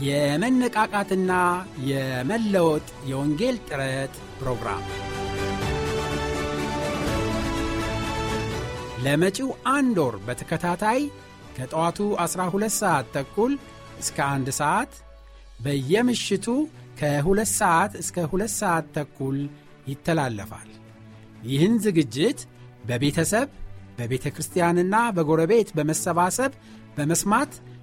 የመነቃቃትና የመለወጥ የወንጌል ጥረት ፕሮግራም ለመጪው አንድ ወር በተከታታይ ከጠዋቱ 12 ሰዓት ተኩል እስከ አንድ ሰዓት በየምሽቱ ከ2 ሰዓት እስከ 2 ሰዓት ተኩል ይተላለፋል። ይህን ዝግጅት በቤተሰብ በቤተ ክርስቲያንና በጎረቤት በመሰባሰብ በመስማት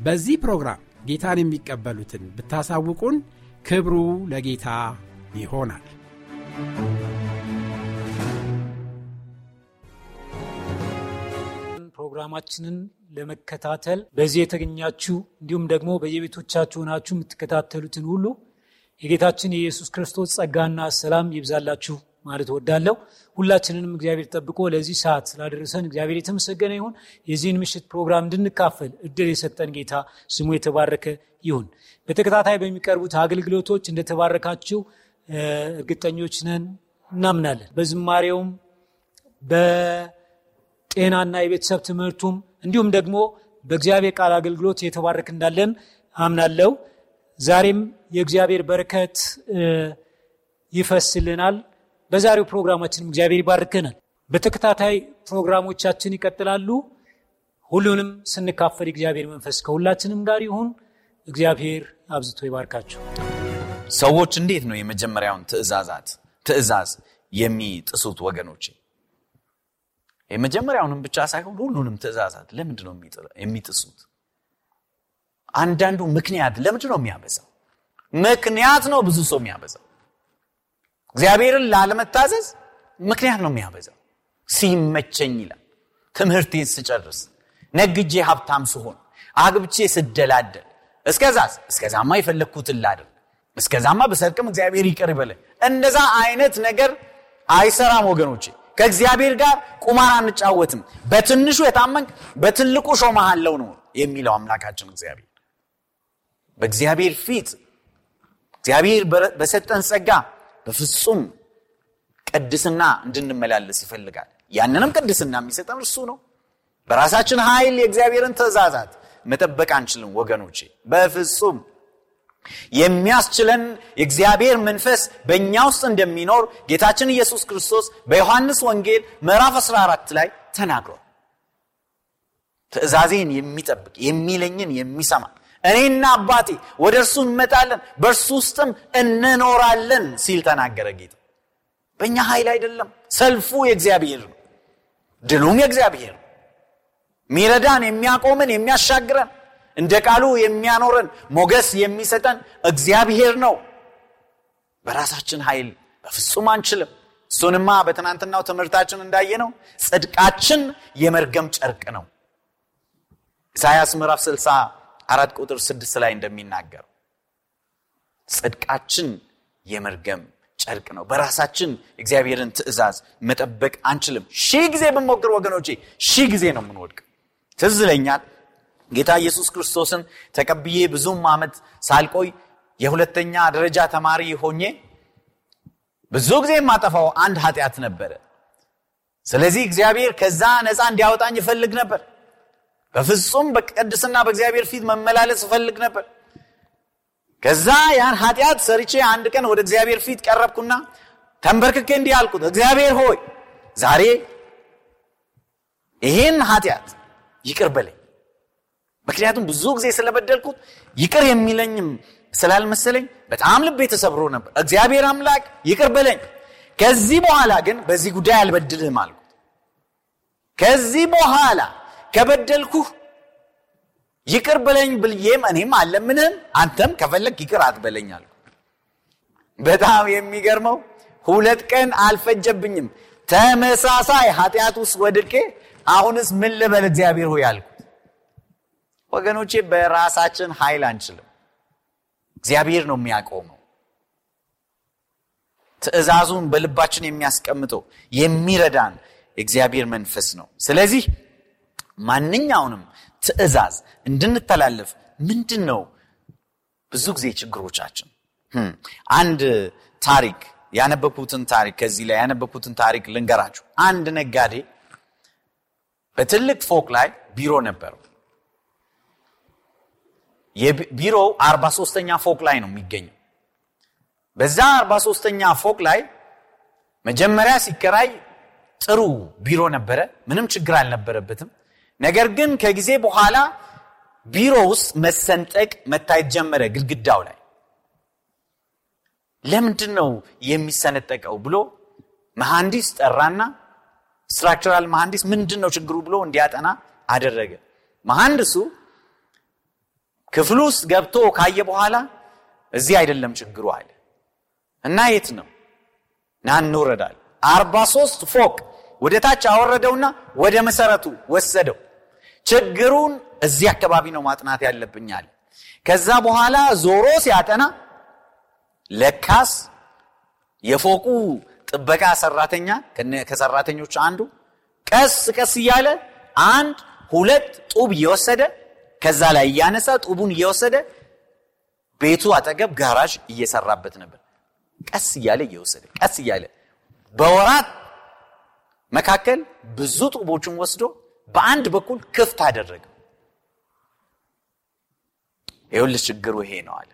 በዚህ ፕሮግራም ጌታን የሚቀበሉትን ብታሳውቁን ክብሩ ለጌታ ይሆናል። ፕሮግራማችንን ለመከታተል በዚህ የተገኛችሁ እንዲሁም ደግሞ በየቤቶቻችሁ ሆናችሁ የምትከታተሉትን ሁሉ የጌታችን የኢየሱስ ክርስቶስ ጸጋና ሰላም ይብዛላችሁ ማለት ወዳለው ሁላችንንም እግዚአብሔር ጠብቆ ለዚህ ሰዓት ስላደረሰን እግዚአብሔር የተመሰገነ ይሁን። የዚህን ምሽት ፕሮግራም እንድንካፈል እድል የሰጠን ጌታ ስሙ የተባረከ ይሁን። በተከታታይ በሚቀርቡት አገልግሎቶች እንደተባረካችሁ እርግጠኞች ነን፣ እናምናለን። በዝማሬውም በጤናና የቤተሰብ ትምህርቱም እንዲሁም ደግሞ በእግዚአብሔር ቃል አገልግሎት የተባረክ እንዳለን አምናለው። ዛሬም የእግዚአብሔር በረከት ይፈስልናል። በዛሬው ፕሮግራማችንም እግዚአብሔር ይባርከናል። በተከታታይ ፕሮግራሞቻችን ይቀጥላሉ። ሁሉንም ስንካፈል እግዚአብሔር መንፈስ ከሁላችንም ጋር ይሁን። እግዚአብሔር አብዝቶ ይባርካቸው። ሰዎች እንዴት ነው የመጀመሪያውን ትእዛዛት ትእዛዝ የሚጥሱት? ወገኖች የመጀመሪያውንም ብቻ ሳይሆን ሁሉንም ትእዛዛት ለምንድ ነው የሚጥሱት? አንዳንዱ ምክንያት ለምንድ ነው የሚያበዛው? ምክንያት ነው ብዙ ሰው የሚያበዛው እግዚአብሔርን ላለመታዘዝ ምክንያት ነው የሚያበዛው። ሲመቸኝ ይላል። ትምህርቴን ስጨርስ፣ ነግጄ ሀብታም ስሆን፣ አግብቼ ስደላደል፣ እስከዛስ እስከዛማ የፈለግኩትን ላድር፣ እስከዛማ በሰርቅም እግዚአብሔር ይቅር ይበለ። እንደዛ አይነት ነገር አይሰራም ወገኖቼ። ከእግዚአብሔር ጋር ቁማር አንጫወትም። በትንሹ የታመንክ በትልቁ ሾመሃለው ነው የሚለው አምላካችን እግዚአብሔር። በእግዚአብሔር ፊት እግዚአብሔር በሰጠን ጸጋ በፍጹም ቅድስና እንድንመላለስ ይፈልጋል። ያንንም ቅድስና የሚሰጠን እርሱ ነው። በራሳችን ኃይል የእግዚአብሔርን ትእዛዛት መጠበቅ አንችልም ወገኖቼ፣ በፍጹም የሚያስችለን የእግዚአብሔር መንፈስ በእኛ ውስጥ እንደሚኖር ጌታችን ኢየሱስ ክርስቶስ በዮሐንስ ወንጌል ምዕራፍ 14 ላይ ተናግሯል። ትእዛዜን የሚጠብቅ የሚለኝን የሚሰማ እኔና አባቴ ወደ እርሱ እንመጣለን በእርሱ ውስጥም እንኖራለን ሲል ተናገረ ጌታ። በእኛ ኃይል አይደለም። ሰልፉ የእግዚአብሔር ነው። ድሉም የእግዚአብሔር ነው። ሚረዳን፣ የሚያቆምን፣ የሚያሻግረን፣ እንደ ቃሉ የሚያኖረን፣ ሞገስ የሚሰጠን እግዚአብሔር ነው። በራሳችን ኃይል በፍጹም አንችልም። እሱንማ በትናንትናው ትምህርታችን እንዳየነው ጽድቃችን የመርገም ጨርቅ ነው። ኢሳያስ ምዕራፍ 60 አራት ቁጥር ስድስት ላይ እንደሚናገር ጽድቃችን የመርገም ጨርቅ ነው። በራሳችን እግዚአብሔርን ትእዛዝ መጠበቅ አንችልም። ሺህ ጊዜ ብንሞክር ወገኖቼ ሺህ ጊዜ ነው የምንወድቅ። ትዝ ጌታ ኢየሱስ ክርስቶስን ተቀብዬ ብዙም ዓመት ሳልቆይ የሁለተኛ ደረጃ ተማሪ ሆኜ ብዙ ጊዜ የማጠፋው አንድ ኃጢአት ነበረ። ስለዚህ እግዚአብሔር ከዛ ነፃ እንዲያወጣኝ ይፈልግ ነበር። በፍጹም በቅድስና በእግዚአብሔር ፊት መመላለስ እፈልግ ነበር። ከዛ ያን ኃጢአት ሰርቼ አንድ ቀን ወደ እግዚአብሔር ፊት ቀረብኩና ተንበርክኬ እንዲህ አልኩት፣ እግዚአብሔር ሆይ ዛሬ ይህን ኃጢአት ይቅር በለኝ። ምክንያቱም ብዙ ጊዜ ስለበደልኩት ይቅር የሚለኝም ስላልመሰለኝ በጣም ልቤ ተሰብሮ ነበር። እግዚአብሔር አምላክ ይቅር በለኝ፣ ከዚህ በኋላ ግን በዚህ ጉዳይ አልበድልህም አልኩት። ከዚህ በኋላ ከበደልኩህ ይቅር በለኝ ብዬም እኔም አለምንህም፣ አንተም ከፈለግ ይቅር አትበለኝ አልኩት። በጣም የሚገርመው ሁለት ቀን አልፈጀብኝም። ተመሳሳይ ኃጢአት ውስጥ ወድቄ አሁንስ ምን ልበል እግዚአብሔር ሆይ አልኩት። ወገኖቼ በራሳችን ኃይል አንችልም። እግዚአብሔር ነው የሚያቆመው። ትእዛዙን በልባችን የሚያስቀምጠው የሚረዳን የእግዚአብሔር መንፈስ ነው። ስለዚህ ማንኛውንም ትእዛዝ እንድንተላለፍ ምንድን ነው ብዙ ጊዜ ችግሮቻችን? አንድ ታሪክ ያነበብኩትን ታሪክ ከዚህ ላይ ያነበብኩትን ታሪክ ልንገራችሁ። አንድ ነጋዴ በትልቅ ፎቅ ላይ ቢሮ ነበረው። ቢሮው አርባ ሶስተኛ ፎቅ ላይ ነው የሚገኘው። በዛ አርባ ሶስተኛ ፎቅ ላይ መጀመሪያ ሲከራይ ጥሩ ቢሮ ነበረ፣ ምንም ችግር አልነበረበትም። ነገር ግን ከጊዜ በኋላ ቢሮ ውስጥ መሰንጠቅ መታየት ጀመረ ግድግዳው ላይ። ለምንድን ነው የሚሰነጠቀው ብሎ መሐንዲስ ጠራና ስትራክቸራል መሐንዲስ ምንድን ነው ችግሩ ብሎ እንዲያጠና አደረገ። መሐንዲሱ ክፍሉ ውስጥ ገብቶ ካየ በኋላ እዚህ አይደለም ችግሩ አለ እና የት ነው ና እንውረዳል። አርባ ሶስት ፎቅ ወደ ታች አወረደውና ወደ መሰረቱ ወሰደው። ችግሩን እዚህ አካባቢ ነው ማጥናት ያለብኛል። ከዛ በኋላ ዞሮ ሲያጠና ለካስ የፎቁ ጥበቃ ሰራተኛ ከሰራተኞች አንዱ ቀስ ቀስ እያለ አንድ ሁለት ጡብ እየወሰደ ከዛ ላይ እያነሳ ጡቡን እየወሰደ ቤቱ አጠገብ ጋራዥ እየሰራበት ነበር። ቀስ እያለ እየወሰደ ቀስ እያለ በወራት መካከል ብዙ ጡቦችን ወስዶ በአንድ በኩል ክፍት አደረገ። ይኸውልህ ችግሩ ይሄ ነው አለ።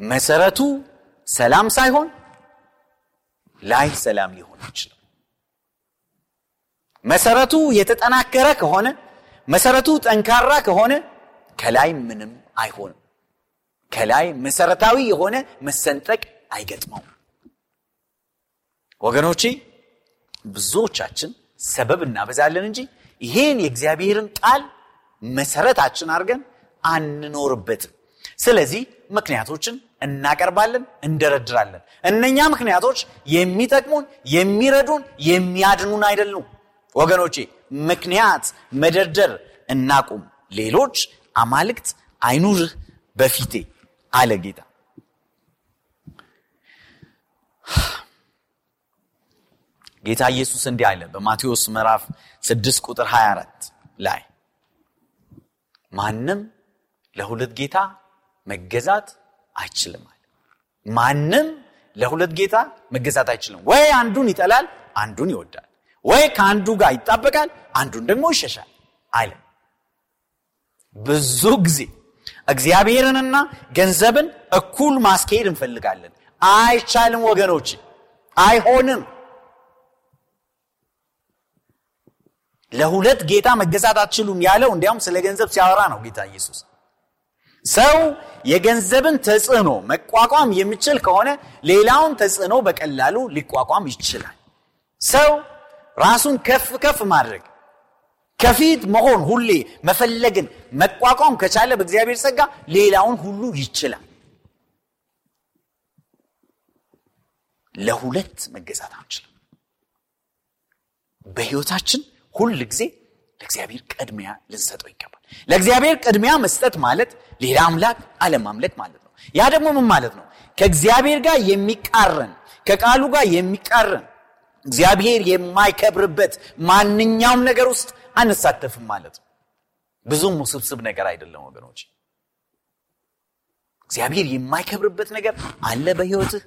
መሰረቱ ሰላም ሳይሆን ላይ ሰላም ሊሆን ይችላል። መሰረቱ የተጠናከረ ከሆነ መሰረቱ ጠንካራ ከሆነ ከላይ ምንም አይሆንም። ከላይ መሰረታዊ የሆነ መሰንጠቅ አይገጥመው። ወገኖቼ ብዙዎቻችን ሰበብ እናበዛለን እንጂ ይሄን የእግዚአብሔርን ቃል መሰረታችን አድርገን አንኖርበትም። ስለዚህ ምክንያቶችን እናቀርባለን፣ እንደረድራለን። እነኛ ምክንያቶች የሚጠቅሙን፣ የሚረዱን፣ የሚያድኑን አይደሉም። ወገኖቼ ምክንያት መደርደር እናቁም። ሌሎች አማልክት አይኑርህ በፊቴ አለ ጌታ። ጌታ ኢየሱስ እንዲህ አለ በማቴዎስ ምዕራፍ 6 ቁጥር 24 ላይ ማንም ለሁለት ጌታ መገዛት አይችልም ማንም ለሁለት ጌታ መገዛት አይችልም። ወይ አንዱን ይጠላል፣ አንዱን ይወዳል። ወይ ከአንዱ ጋር ይጣበቃል፣ አንዱን ደግሞ ይሸሻል አለ። ብዙ ጊዜ እግዚአብሔርንና ገንዘብን እኩል ማስኬድ እንፈልጋለን። አይቻልም ወገኖች፣ አይሆንም። ለሁለት ጌታ መገዛት አትችሉም ያለው እንዲያውም ስለ ገንዘብ ሲያወራ ነው ጌታ ኢየሱስ። ሰው የገንዘብን ተጽዕኖ መቋቋም የሚችል ከሆነ ሌላውን ተጽዕኖ በቀላሉ ሊቋቋም ይችላል። ሰው ራሱን ከፍ ከፍ ማድረግ ከፊት መሆን ሁሌ መፈለግን መቋቋም ከቻለ በእግዚአብሔር ጸጋ ሌላውን ሁሉ ይችላል። ለሁለት መገዛት አንችልም። በህይወታችን ሁል ጊዜ ለእግዚአብሔር ቅድሚያ ልንሰጠው ይገባል። ለእግዚአብሔር ቅድሚያ መስጠት ማለት ሌላ አምላክ አለማምለክ ማለት ነው። ያ ደግሞ ምን ማለት ነው? ከእግዚአብሔር ጋር የሚቃረን ከቃሉ ጋር የሚቃረን እግዚአብሔር የማይከብርበት ማንኛውም ነገር ውስጥ አንሳተፍም ማለት ነው። ብዙም ውስብስብ ነገር አይደለም ወገኖች። እግዚአብሔር የማይከብርበት ነገር አለ በህይወትህ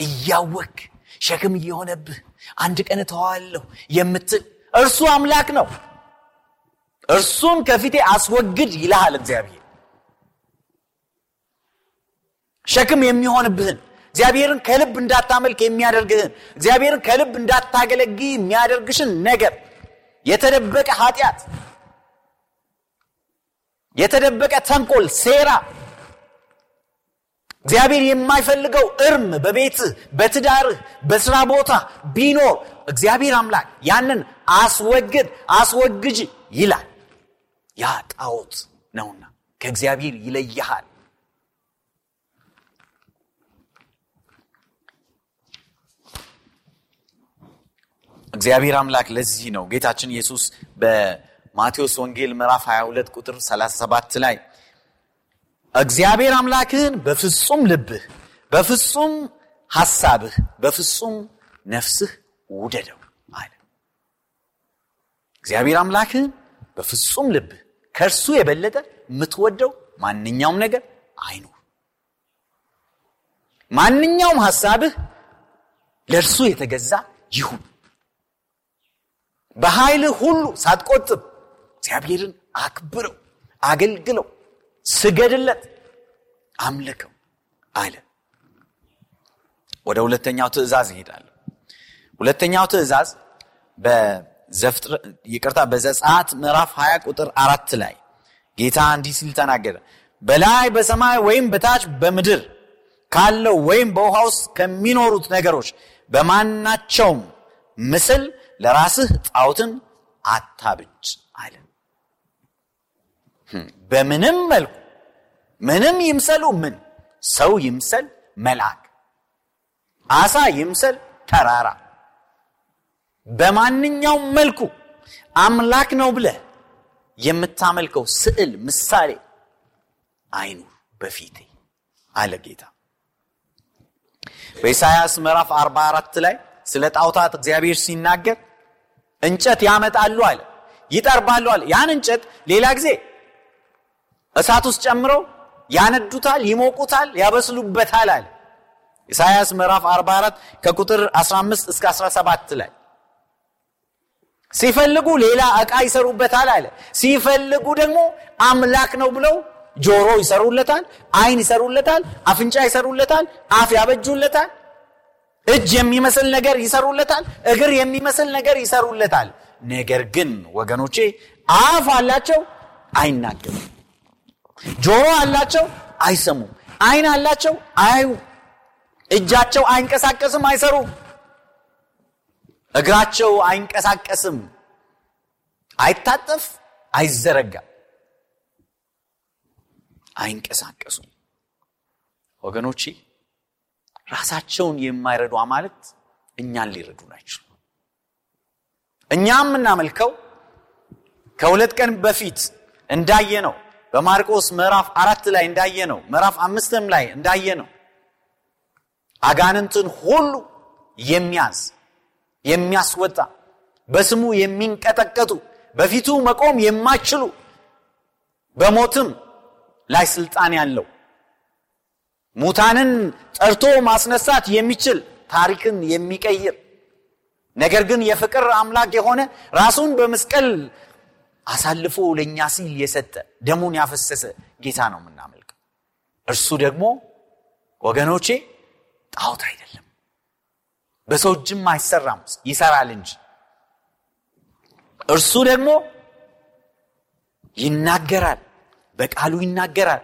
እያወክ ሸክም እየሆነብህ አንድ ቀን እተዋለሁ የምትል እርሱ አምላክ ነው። እርሱን ከፊቴ አስወግድ ይልሃል እግዚአብሔር። ሸክም የሚሆንብህን እግዚአብሔርን ከልብ እንዳታመልክ የሚያደርግህን እግዚአብሔርን ከልብ እንዳታገለግ የሚያደርግሽን ነገር የተደበቀ ኃጢአት፣ የተደበቀ ተንኮል፣ ሴራ እግዚአብሔር የማይፈልገው እርም በቤትህ በትዳርህ በስራ ቦታ ቢኖር እግዚአብሔር አምላክ ያንን አስወግድ አስወግጅ ይላል። ያ ጣዖት ነውና ከእግዚአብሔር ይለይሃል። እግዚአብሔር አምላክ ለዚህ ነው ጌታችን ኢየሱስ በማቴዎስ ወንጌል ምዕራፍ 22 ቁጥር 37 ላይ እግዚአብሔር አምላክህን በፍጹም ልብህ በፍጹም ሐሳብህ በፍጹም ነፍስህ ውደደው አለ። እግዚአብሔር አምላክህን በፍጹም ልብህ ከእርሱ የበለጠ የምትወደው ማንኛውም ነገር አይኑር። ማንኛውም ሐሳብህ ለእርሱ የተገዛ ይሁን። በኃይል ሁሉ ሳትቆጥብ እግዚአብሔርን አክብረው አገልግለው ስገድለት አምልከው አለ። ወደ ሁለተኛው ትእዛዝ ይሄዳል ሁለተኛው ትእዛዝ ይቅርታ በዘጸአት ምዕራፍ 20 ቁጥር አራት ላይ ጌታ እንዲህ ሲል ተናገረ። በላይ በሰማይ ወይም በታች በምድር ካለው ወይም በውሃ ውስጥ ከሚኖሩት ነገሮች በማናቸውም ምስል ለራስህ ጣዖትን አታብጅ አለ። በምንም መልኩ ምንም ይምሰሉ ምን? ሰው ይምሰል መልአክ አሳ ይምሰል ተራራ በማንኛውም መልኩ አምላክ ነው ብለህ የምታመልከው ስዕል ምሳሌ አይኑር በፊቴ አለ ጌታ። በኢሳያስ ምዕራፍ 44 ላይ ስለ ጣውታት እግዚአብሔር ሲናገር እንጨት ያመጣሉ አለ ይጠርባሉ አለ። ያን እንጨት ሌላ ጊዜ እሳት ውስጥ ጨምረው ያነዱታል ይሞቁታል ያበስሉበታል አለ። ኢሳያስ ምዕራፍ 44 ከቁጥር 15 እስከ 17 ላይ ሲፈልጉ ሌላ ዕቃ ይሰሩበታል አለ። ሲፈልጉ ደግሞ አምላክ ነው ብለው ጆሮ ይሰሩለታል አይን ይሰሩለታል አፍንጫ ይሰሩለታል አፍ ያበጁለታል እጅ የሚመስል ነገር ይሰሩለታል እግር የሚመስል ነገር ይሰሩለታል። ነገር ግን ወገኖቼ አፍ አላቸው አይናገሩም። ጆሮ አላቸው አይሰሙም። አይን አላቸው አያዩ እጃቸው አይንቀሳቀስም አይሰሩም እግራቸው አይንቀሳቀስም። አይታጠፍ አይዘረጋም። አይንቀሳቀሱም ወገኖቼ ራሳቸውን የማይረዱ ማለት እኛን ሊረዱ ናቸው። እኛ የምናመልከው ከሁለት ቀን በፊት እንዳየ ነው በማርቆስ ምዕራፍ አራት ላይ እንዳየ ነው ምዕራፍ አምስትም ላይ እንዳየ ነው አጋንንትን ሁሉ የሚያዝ የሚያስወጣ በስሙ የሚንቀጠቀጡ በፊቱ መቆም የማይችሉ በሞትም ላይ ስልጣን ያለው ሙታንን ጠርቶ ማስነሳት የሚችል ታሪክን የሚቀይር ነገር ግን የፍቅር አምላክ የሆነ ራሱን በመስቀል አሳልፎ ለእኛ ሲል የሰጠ ደሙን ያፈሰሰ ጌታ ነው የምናመልከው። እርሱ ደግሞ ወገኖቼ ጣዖት አይደለም በሰው እጅም አይሰራም ይሰራል እንጂ። እርሱ ደግሞ ይናገራል በቃሉ ይናገራል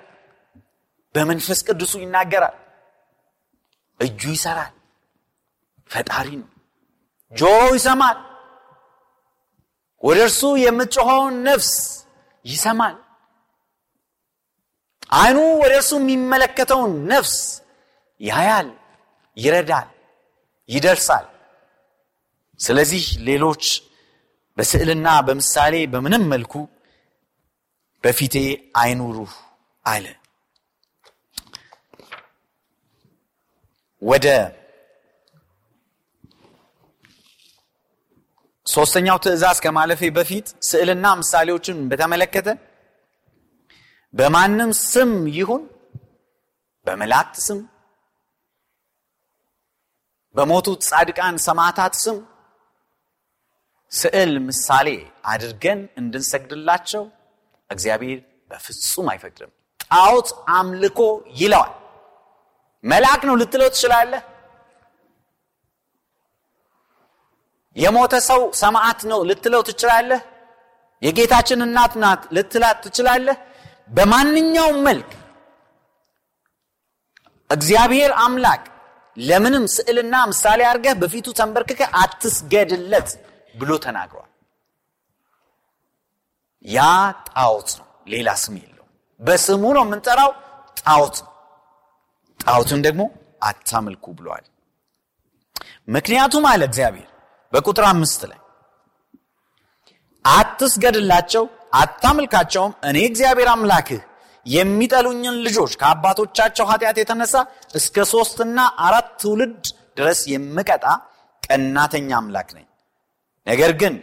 በመንፈስ ቅዱሱ ይናገራል። እጁ ይሰራል ፈጣሪ ነው። ጆሮ ይሰማል ወደ እርሱ የምትጮኸውን ነፍስ ይሰማል። አይኑ ወደ እርሱ የሚመለከተውን ነፍስ ያያል ይረዳል ይደርሳል። ስለዚህ ሌሎች በስዕልና በምሳሌ በምንም መልኩ በፊቴ አይኑሩ አለ። ወደ ሶስተኛው ትእዛዝ ከማለፌ በፊት ስዕልና ምሳሌዎችን በተመለከተ በማንም ስም ይሁን በመላእክት ስም በሞቱት ጻድቃን ሰማዕታት ስም ስዕል ምሳሌ አድርገን እንድንሰግድላቸው እግዚአብሔር በፍጹም አይፈቅድም። ጣዖት አምልኮ ይለዋል። መልአክ ነው ልትለው ትችላለህ? የሞተ ሰው ሰማዕት ነው ልትለው ትችላለህ? የጌታችን እናት ናት ልትላት ትችላለህ? በማንኛውም መልክ እግዚአብሔር አምላክ ለምንም ስዕልና ምሳሌ አድርገህ በፊቱ ተንበርክከ አትስገድለት ብሎ ተናግሯል። ያ ጣዖት ነው፣ ሌላ ስም የለው። በስሙ ነው የምንጠራው፣ ጣዖት ነው። ጣዖትን ደግሞ አታምልኩ ብለዋል። ምክንያቱም አለ እግዚአብሔር በቁጥር አምስት ላይ አትስገድላቸው፣ አታምልካቸውም፣ እኔ እግዚአብሔር አምላክህ የሚጠሉኝን ልጆች ከአባቶቻቸው ኃጢአት የተነሳ እስከ ሶስትና አራት ትውልድ ድረስ የምቀጣ ቀናተኛ አምላክ ነኝ። ነገር ግን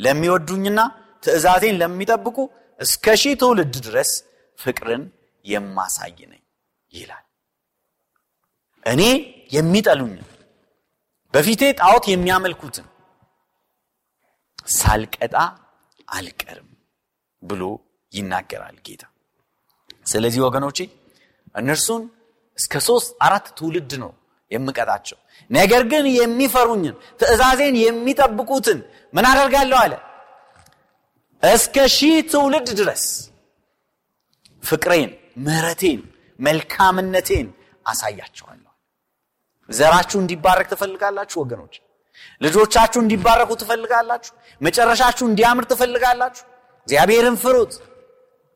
ለሚወዱኝና ትእዛዜን ለሚጠብቁ እስከ ሺህ ትውልድ ድረስ ፍቅርን የማሳይ ነኝ ይላል። እኔ የሚጠሉኝን በፊቴ ጣዖት የሚያመልኩትን ሳልቀጣ አልቀርም ብሎ ይናገራል ጌታ። ስለዚህ ወገኖቼ እነርሱን እስከ ሶስት አራት ትውልድ ነው የምቀጣቸው። ነገር ግን የሚፈሩኝን ትእዛዜን የሚጠብቁትን ምን አደርጋለሁ አለ እስከ ሺህ ትውልድ ድረስ ፍቅሬን፣ ምህረቴን፣ መልካምነቴን አሳያቸዋለሁ። ዘራችሁ እንዲባረክ ትፈልጋላችሁ ወገኖች? ልጆቻችሁ እንዲባረኩ ትፈልጋላችሁ? መጨረሻችሁ እንዲያምር ትፈልጋላችሁ? እግዚአብሔርን ፍሩት፣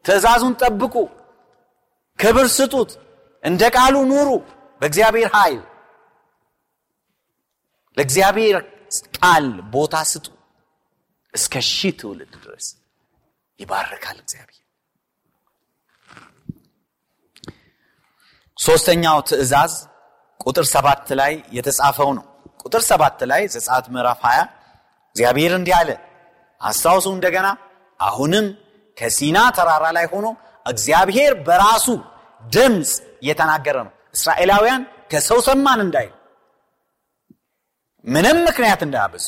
ትእዛዙን ጠብቁ፣ ክብር ስጡት፣ እንደ ቃሉ ኑሩ። በእግዚአብሔር ኃይል ለእግዚአብሔር ቃል ቦታ ስጡ። እስከ ሺህ ትውልድ ድረስ ይባረካል እግዚአብሔር። ሶስተኛው ትእዛዝ ቁጥር ሰባት ላይ የተጻፈው ነው። ቁጥር ሰባት ላይ ዘጸአት ምዕራፍ 20 እግዚአብሔር እንዲህ አለ፣ አስታውሱ እንደገና አሁንም ከሲና ተራራ ላይ ሆኖ እግዚአብሔር በራሱ ድምፅ እየተናገረ ነው። እስራኤላውያን ከሰው ሰማን እንዳይ ምንም ምክንያት እንዳያበዙ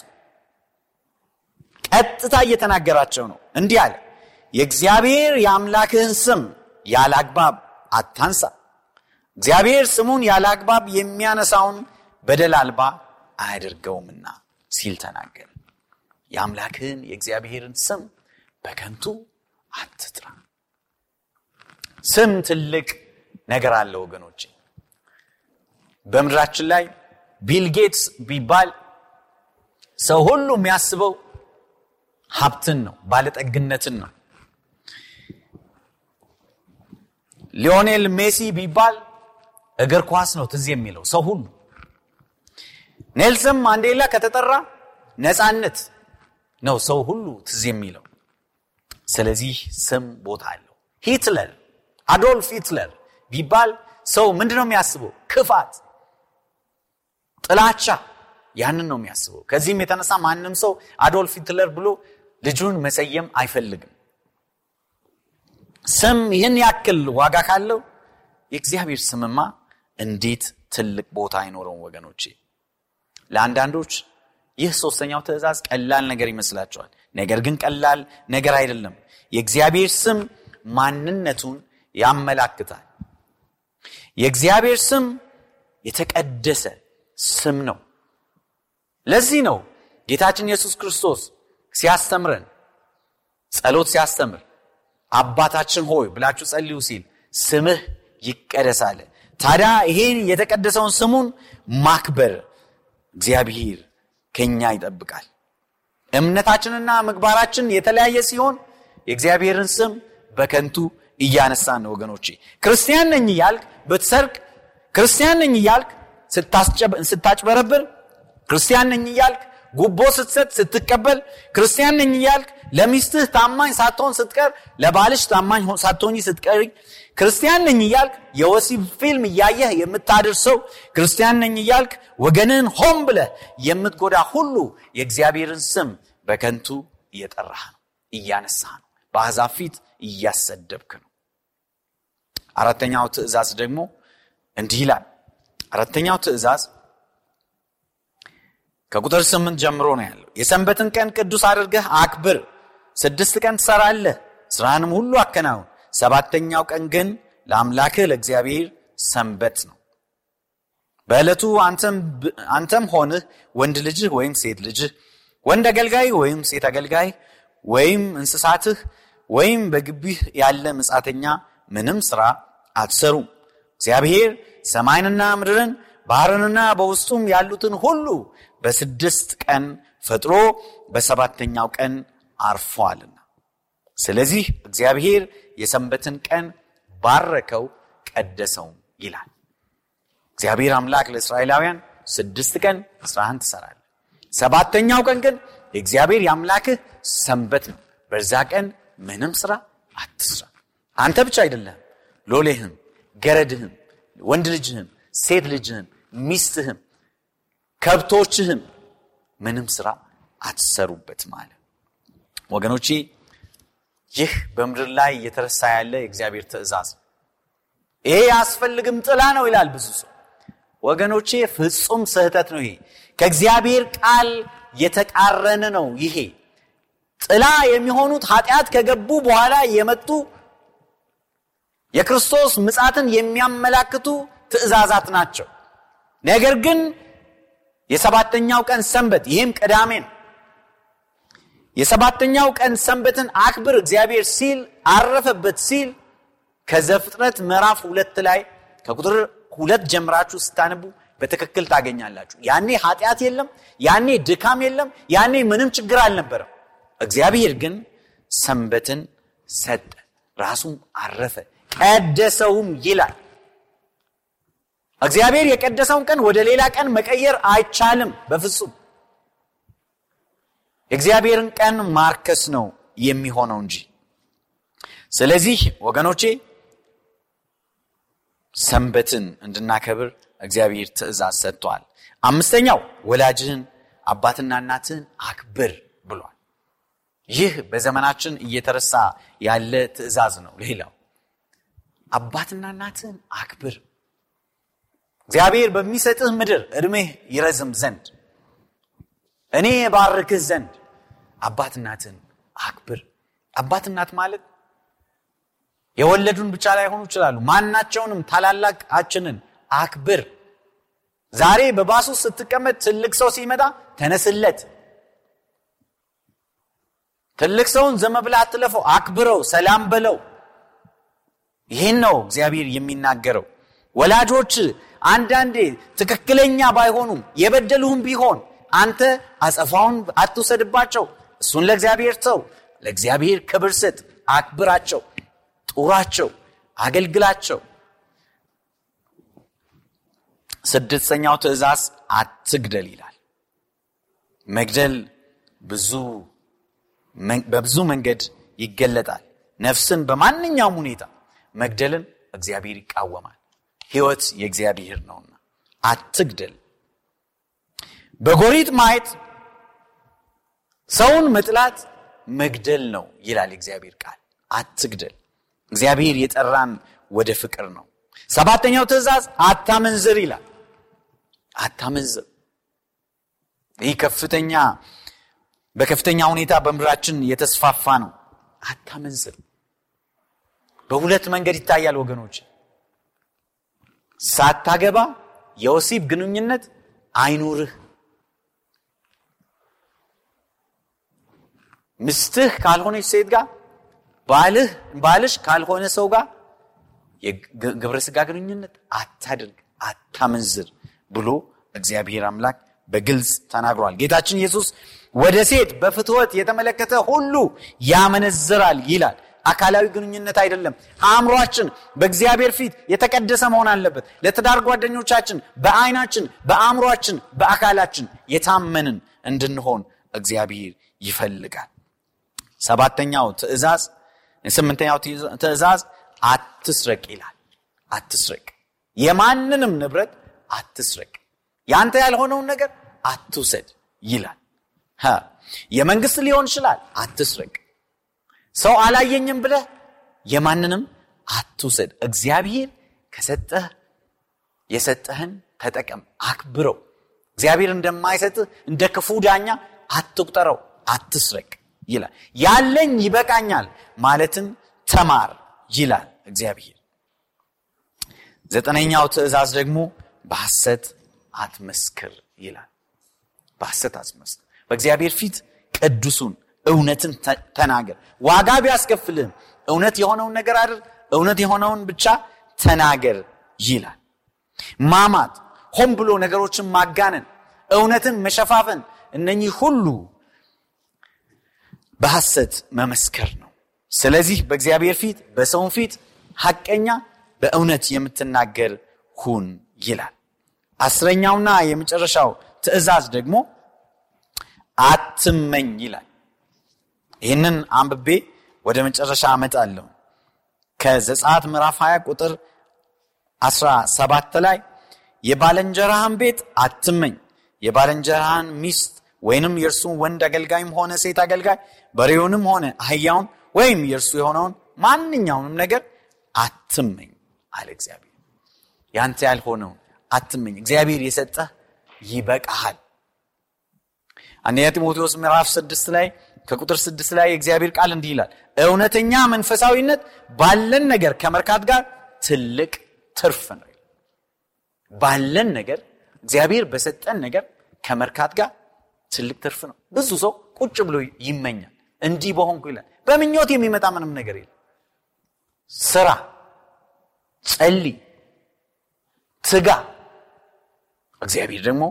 ቀጥታ እየተናገራቸው ነው። እንዲህ አለ፣ የእግዚአብሔር የአምላክህን ስም ያለ አግባብ አታንሳ እግዚአብሔር ስሙን ያለ አግባብ የሚያነሳውን በደል አልባ አያደርገውምና ሲል ተናገር። የአምላክህን የእግዚአብሔርን ስም በከንቱ አትጥራ። ስም ትልቅ ነገር አለ ወገኖች። በምድራችን ላይ ቢል ጌትስ ቢባል ሰው ሁሉ የሚያስበው ሀብትን ነው፣ ባለጠግነትን ነው። ሊዮኔል ሜሲ ቢባል እግር ኳስ ነው ትዝ የሚለው ሰው ሁሉ። ኔልሰን ማንዴላ ከተጠራ ነፃነት ነው ሰው ሁሉ ትዝ የሚለው። ስለዚህ ስም ቦታ አለው። ሂትለር አዶልፍ ሂትለር ቢባል ሰው ምንድን ነው የሚያስበው? ክፋት፣ ጥላቻ ያንን ነው የሚያስበው። ከዚህም የተነሳ ማንም ሰው አዶልፍ ሂትለር ብሎ ልጁን መሰየም አይፈልግም። ስም ይህን ያክል ዋጋ ካለው የእግዚአብሔር ስምማ እንዴት ትልቅ ቦታ አይኖረውም ወገኖቼ ለአንዳንዶች ይህ ሶስተኛው ትእዛዝ ቀላል ነገር ይመስላቸዋል ነገር ግን ቀላል ነገር አይደለም የእግዚአብሔር ስም ማንነቱን ያመላክታል። የእግዚአብሔር ስም የተቀደሰ ስም ነው። ለዚህ ነው ጌታችን ኢየሱስ ክርስቶስ ሲያስተምረን ጸሎት ሲያስተምር አባታችን ሆይ ብላችሁ ጸልዩ ሲል ስምህ ይቀደሳለ ታዲያ ይሄን የተቀደሰውን ስሙን ማክበር እግዚአብሔር ከኛ ይጠብቃል። እምነታችንና ምግባራችን የተለያየ ሲሆን የእግዚአብሔርን ስም በከንቱ እያነሳን ነው ወገኖቼ። ክርስቲያን ነኝ እያልክ ብትሰርቅ፣ ክርስቲያን ነኝ እያልክ ስታጭበረብር፣ ክርስቲያን ነኝ እያልክ ጉቦ ስትሰጥ ስትቀበል፣ ክርስቲያን ነኝ እያልክ ለሚስትህ ታማኝ ሳትሆን ስትቀር፣ ለባልሽ ታማኝ ሳትሆኝ ስትቀሪ ክርስቲያን ነኝ እያልክ የወሲብ ፊልም እያየህ የምታደርሰው ክርስቲያን ነኝ እያልክ ወገንን ሆን ብለህ የምትጎዳ ሁሉ የእግዚአብሔርን ስም በከንቱ እየጠራህ ነው፣ እያነሳህ ነው፣ በአሕዛብ ፊት እያሰደብክ ነው። አራተኛው ትእዛዝ ደግሞ እንዲህ ይላል። አራተኛው ትእዛዝ ከቁጥር ስምንት ጀምሮ ነው ያለው። የሰንበትን ቀን ቅዱስ አድርገህ አክብር። ስድስት ቀን ትሰራለህ፣ ስራንም ሁሉ አከናውን ሰባተኛው ቀን ግን ለአምላክህ ለእግዚአብሔር ሰንበት ነው። በዕለቱ አንተም ሆንህ ወንድ ልጅህ ወይም ሴት ልጅህ፣ ወንድ አገልጋይ ወይም ሴት አገልጋይ፣ ወይም እንስሳትህ ወይም በግቢህ ያለ መጻተኛ ምንም ስራ አትሰሩም። እግዚአብሔር ሰማይንና ምድርን ባህርንና በውስጡም ያሉትን ሁሉ በስድስት ቀን ፈጥሮ በሰባተኛው ቀን አርፏልና። ስለዚህ እግዚአብሔር የሰንበትን ቀን ባረከው ቀደሰውም ይላል። እግዚአብሔር አምላክ ለእስራኤላውያን ስድስት ቀን ስራህን ትሰራለ ሰባተኛው ቀን ግን የእግዚአብሔር የአምላክህ ሰንበት ነው። በዛ ቀን ምንም ስራ አትስራ። አንተ ብቻ አይደለም ሎሌህም ገረድህም ወንድ ልጅህም ሴት ልጅህም ሚስትህም ከብቶችህም ምንም ስራ አትሰሩበት ማለት ወገኖቼ ይህ በምድር ላይ እየተረሳ ያለ የእግዚአብሔር ትእዛዝ ይሄ ያስፈልግም ጥላ ነው ይላል ብዙ ሰው። ወገኖቼ ፍጹም ስህተት ነው ይሄ። ከእግዚአብሔር ቃል የተቃረነ ነው ይሄ። ጥላ የሚሆኑት ኃጢአት ከገቡ በኋላ የመጡ የክርስቶስ ምጻትን የሚያመላክቱ ትእዛዛት ናቸው። ነገር ግን የሰባተኛው ቀን ሰንበት ይህም ቅዳሜ ነው። የሰባተኛው ቀን ሰንበትን አክብር እግዚአብሔር ሲል አረፈበት ሲል ከዘፍጥረት ምዕራፍ ሁለት ላይ ከቁጥር ሁለት ጀምራችሁ ስታነቡ በትክክል ታገኛላችሁ። ያኔ ኃጢአት የለም ያኔ ድካም የለም ያኔ ምንም ችግር አልነበረም። እግዚአብሔር ግን ሰንበትን ሰጠ ራሱም አረፈ ቀደሰውም ይላል። እግዚአብሔር የቀደሰውን ቀን ወደ ሌላ ቀን መቀየር አይቻልም በፍጹም። የእግዚአብሔርን ቀን ማርከስ ነው የሚሆነው እንጂ። ስለዚህ ወገኖቼ ሰንበትን እንድናከብር እግዚአብሔር ትእዛዝ ሰጥቷል። አምስተኛው ወላጅህን አባትና እናትህን አክብር ብሏል። ይህ በዘመናችን እየተረሳ ያለ ትእዛዝ ነው። ሌላው አባትና እናትህን አክብር። እግዚአብሔር በሚሰጥህ ምድር እድሜህ ይረዝም ዘንድ እኔ ባርክህ ዘንድ አባት እናትን አክብር። አባት ማለት የወለዱን ብቻ ላይሆኑ ይችላሉ። ማናቸውንም ታላላቃችንን አክብር። ዛሬ በባሱ ስትቀመጥ ትልቅ ሰው ሲመጣ ተነስለት። ትልቅ ሰውን ዘመ ብላ አትለፈው አክብረው ሰላም በለው ይህን ነው እግዚአብሔር የሚናገረው። ወላጆች አንዳንዴ ትክክለኛ ባይሆኑም የበደሉህም ቢሆን አንተ አጸፋውን አትውሰድባቸው። እሱን ለእግዚአብሔር ተው። ለእግዚአብሔር ክብር ስጥ። አክብራቸው። ጡራቸው። አገልግላቸው። ስድስተኛው ትእዛዝ አትግደል ይላል። መግደል ብዙ በብዙ መንገድ ይገለጣል። ነፍስን በማንኛውም ሁኔታ መግደልን እግዚአብሔር ይቃወማል። ህይወት የእግዚአብሔር ነውና አትግደል። በጎሪጥ ማየት ሰውን መጥላት መግደል ነው ይላል እግዚአብሔር ቃል። አትግደል። እግዚአብሔር የጠራን ወደ ፍቅር ነው። ሰባተኛው ትእዛዝ አታመንዝር ይላል። አታመንዝር። ይህ ከፍተኛ በከፍተኛ ሁኔታ በምድራችን የተስፋፋ ነው። አታመንዝር በሁለት መንገድ ይታያል ወገኖች። ሳታገባ የወሲብ ግንኙነት አይኑርህ። ምስትህ ካልሆነች ሴት ጋር ባልህ ባልሽ ካልሆነ ሰው ጋር የግብረ ስጋ ግንኙነት አታድርግ አታመንዝር ብሎ እግዚአብሔር አምላክ በግልጽ ተናግሯል። ጌታችን ኢየሱስ ወደ ሴት በፍትወት የተመለከተ ሁሉ ያመነዝራል ይላል አካላዊ ግንኙነት አይደለም። አእምሯችን በእግዚአብሔር ፊት የተቀደሰ መሆን አለበት። ለትዳር ጓደኞቻችን በአይናችን በአእምሯችን በአካላችን የታመንን እንድንሆን እግዚአብሔር ይፈልጋል። ሰባተኛው ትእዛዝ ስምንተኛው ትእዛዝ አትስረቅ ይላል። አትስረቅ። የማንንም ንብረት አትስረቅ። ያንተ ያልሆነውን ነገር አትውሰድ ይላል። የመንግስት ሊሆን ይችላል። አትስረቅ ሰው አላየኝም ብለህ የማንንም አትውሰድ። እግዚአብሔር ከሰጠህ የሰጠህን ተጠቀም አክብረው። እግዚአብሔር እንደማይሰጥህ እንደ ክፉ ዳኛ አትቁጠረው አትስረቅ ይላል። ያለኝ ይበቃኛል ማለትን ተማር ይላል እግዚአብሔር። ዘጠነኛው ትእዛዝ ደግሞ በሐሰት አትመስክር ይላል። በሐሰት አትመስክር። በእግዚአብሔር ፊት ቅዱሱን እውነትን ተናገር ዋጋ ቢያስከፍልህም እውነት የሆነውን ነገር አድር እውነት የሆነውን ብቻ ተናገር ይላል ማማት፣ ሆን ብሎ ነገሮችን ማጋነን፣ እውነትን መሸፋፈን፣ እነኚህ ሁሉ በሐሰት መመስከር ነው። ስለዚህ በእግዚአብሔር ፊት በሰውን ፊት ሐቀኛ በእውነት የምትናገር ሁን ይላል። አስረኛውና የመጨረሻው ትእዛዝ ደግሞ አትመኝ ይላል። ይህንን አንብቤ ወደ መጨረሻ አመጣለሁ። ከዘጸአት ምዕራፍ 20 ቁጥር 17 ላይ የባለንጀራህን ቤት አትመኝ፣ የባለንጀራህን ሚስት ወይንም የእርሱን ወንድ አገልጋይም ሆነ ሴት አገልጋይ በሬውንም ሆነ አህያውን ወይም የእርሱ የሆነውን ማንኛውንም ነገር አትመኝ አለ እግዚአብሔር። ያንተ ያልሆነውን አትመኝ። እግዚአብሔር የሰጠህ ይበቃሃል። አንደኛ ጢሞቴዎስ ምዕራፍ ስድስት ላይ ከቁጥር ስድስት ላይ የእግዚአብሔር ቃል እንዲህ ይላል፣ እውነተኛ መንፈሳዊነት ባለን ነገር ከመርካት ጋር ትልቅ ትርፍ ነው። ባለን ነገር እግዚአብሔር በሰጠን ነገር ከመርካት ጋር ትልቅ ትርፍ ነው። ብዙ ሰው ቁጭ ብሎ ይመኛል። እንዲህ በሆንኩ ይላል። በምኞት የሚመጣ ምንም ነገር የለም። ስራ፣ ጸልይ፣ ትጋ። እግዚአብሔር ደግሞ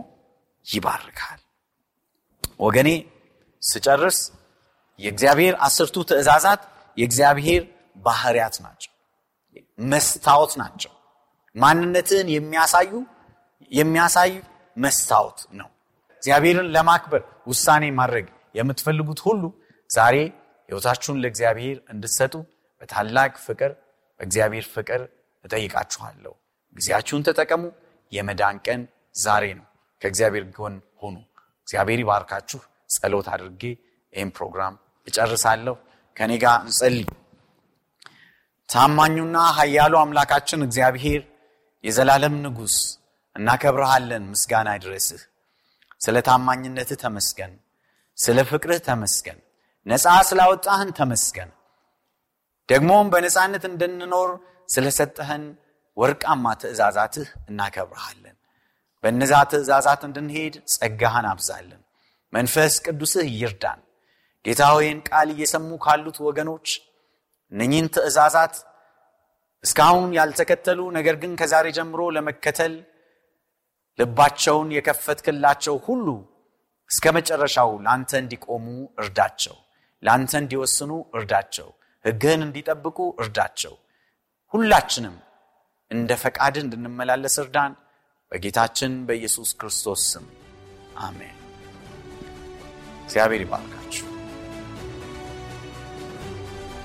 ይባርካል። ወገኔ ስጨርስ የእግዚአብሔር አስርቱ ትእዛዛት የእግዚአብሔር ባህርያት ናቸው፣ መስታወት ናቸው። ማንነትን የሚያሳዩ የሚያሳይ መስታወት ነው። እግዚአብሔርን ለማክበር ውሳኔ ማድረግ የምትፈልጉት ሁሉ ዛሬ ሕይወታችሁን ለእግዚአብሔር እንድትሰጡ በታላቅ ፍቅር በእግዚአብሔር ፍቅር እጠይቃችኋለሁ። ጊዜያችሁን ተጠቀሙ። የመዳን ቀን ዛሬ ነው። ከእግዚአብሔር ጎን ሆኑ። እግዚአብሔር ይባርካችሁ። ጸሎት አድርጌ ይህም ፕሮግራም እጨርሳለሁ። ከኔ ጋር እንጸልይ። ታማኙና ኃያሉ አምላካችን እግዚአብሔር የዘላለም ንጉሥ እናከብረሃለን። ምስጋና ይድረስህ። ስለ ታማኝነትህ ተመስገን። ስለ ፍቅርህ ተመስገን። ነፃ ስላወጣህን ተመስገን። ደግሞም በነፃነት እንድንኖር ስለሰጠህን ወርቃማ ትእዛዛትህ እናከብረሃለን። በእነዛ ትእዛዛት እንድንሄድ ጸጋህን አብዛለን። መንፈስ ቅዱስህ ይርዳን። ጌታ ሆይን ቃል እየሰሙ ካሉት ወገኖች እነኚህን ትእዛዛት እስካሁን ያልተከተሉ ነገር ግን ከዛሬ ጀምሮ ለመከተል ልባቸውን የከፈትክላቸው ሁሉ እስከ መጨረሻው ለአንተ እንዲቆሙ እርዳቸው። ለአንተ እንዲወስኑ እርዳቸው። ሕግህን እንዲጠብቁ እርዳቸው። ሁላችንም እንደ ፈቃድ እንድንመላለስ እርዳን። በጌታችን በኢየሱስ ክርስቶስ ስም አሜን። እግዚአብሔር ይባርካችሁ።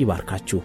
ይባርካችሁ።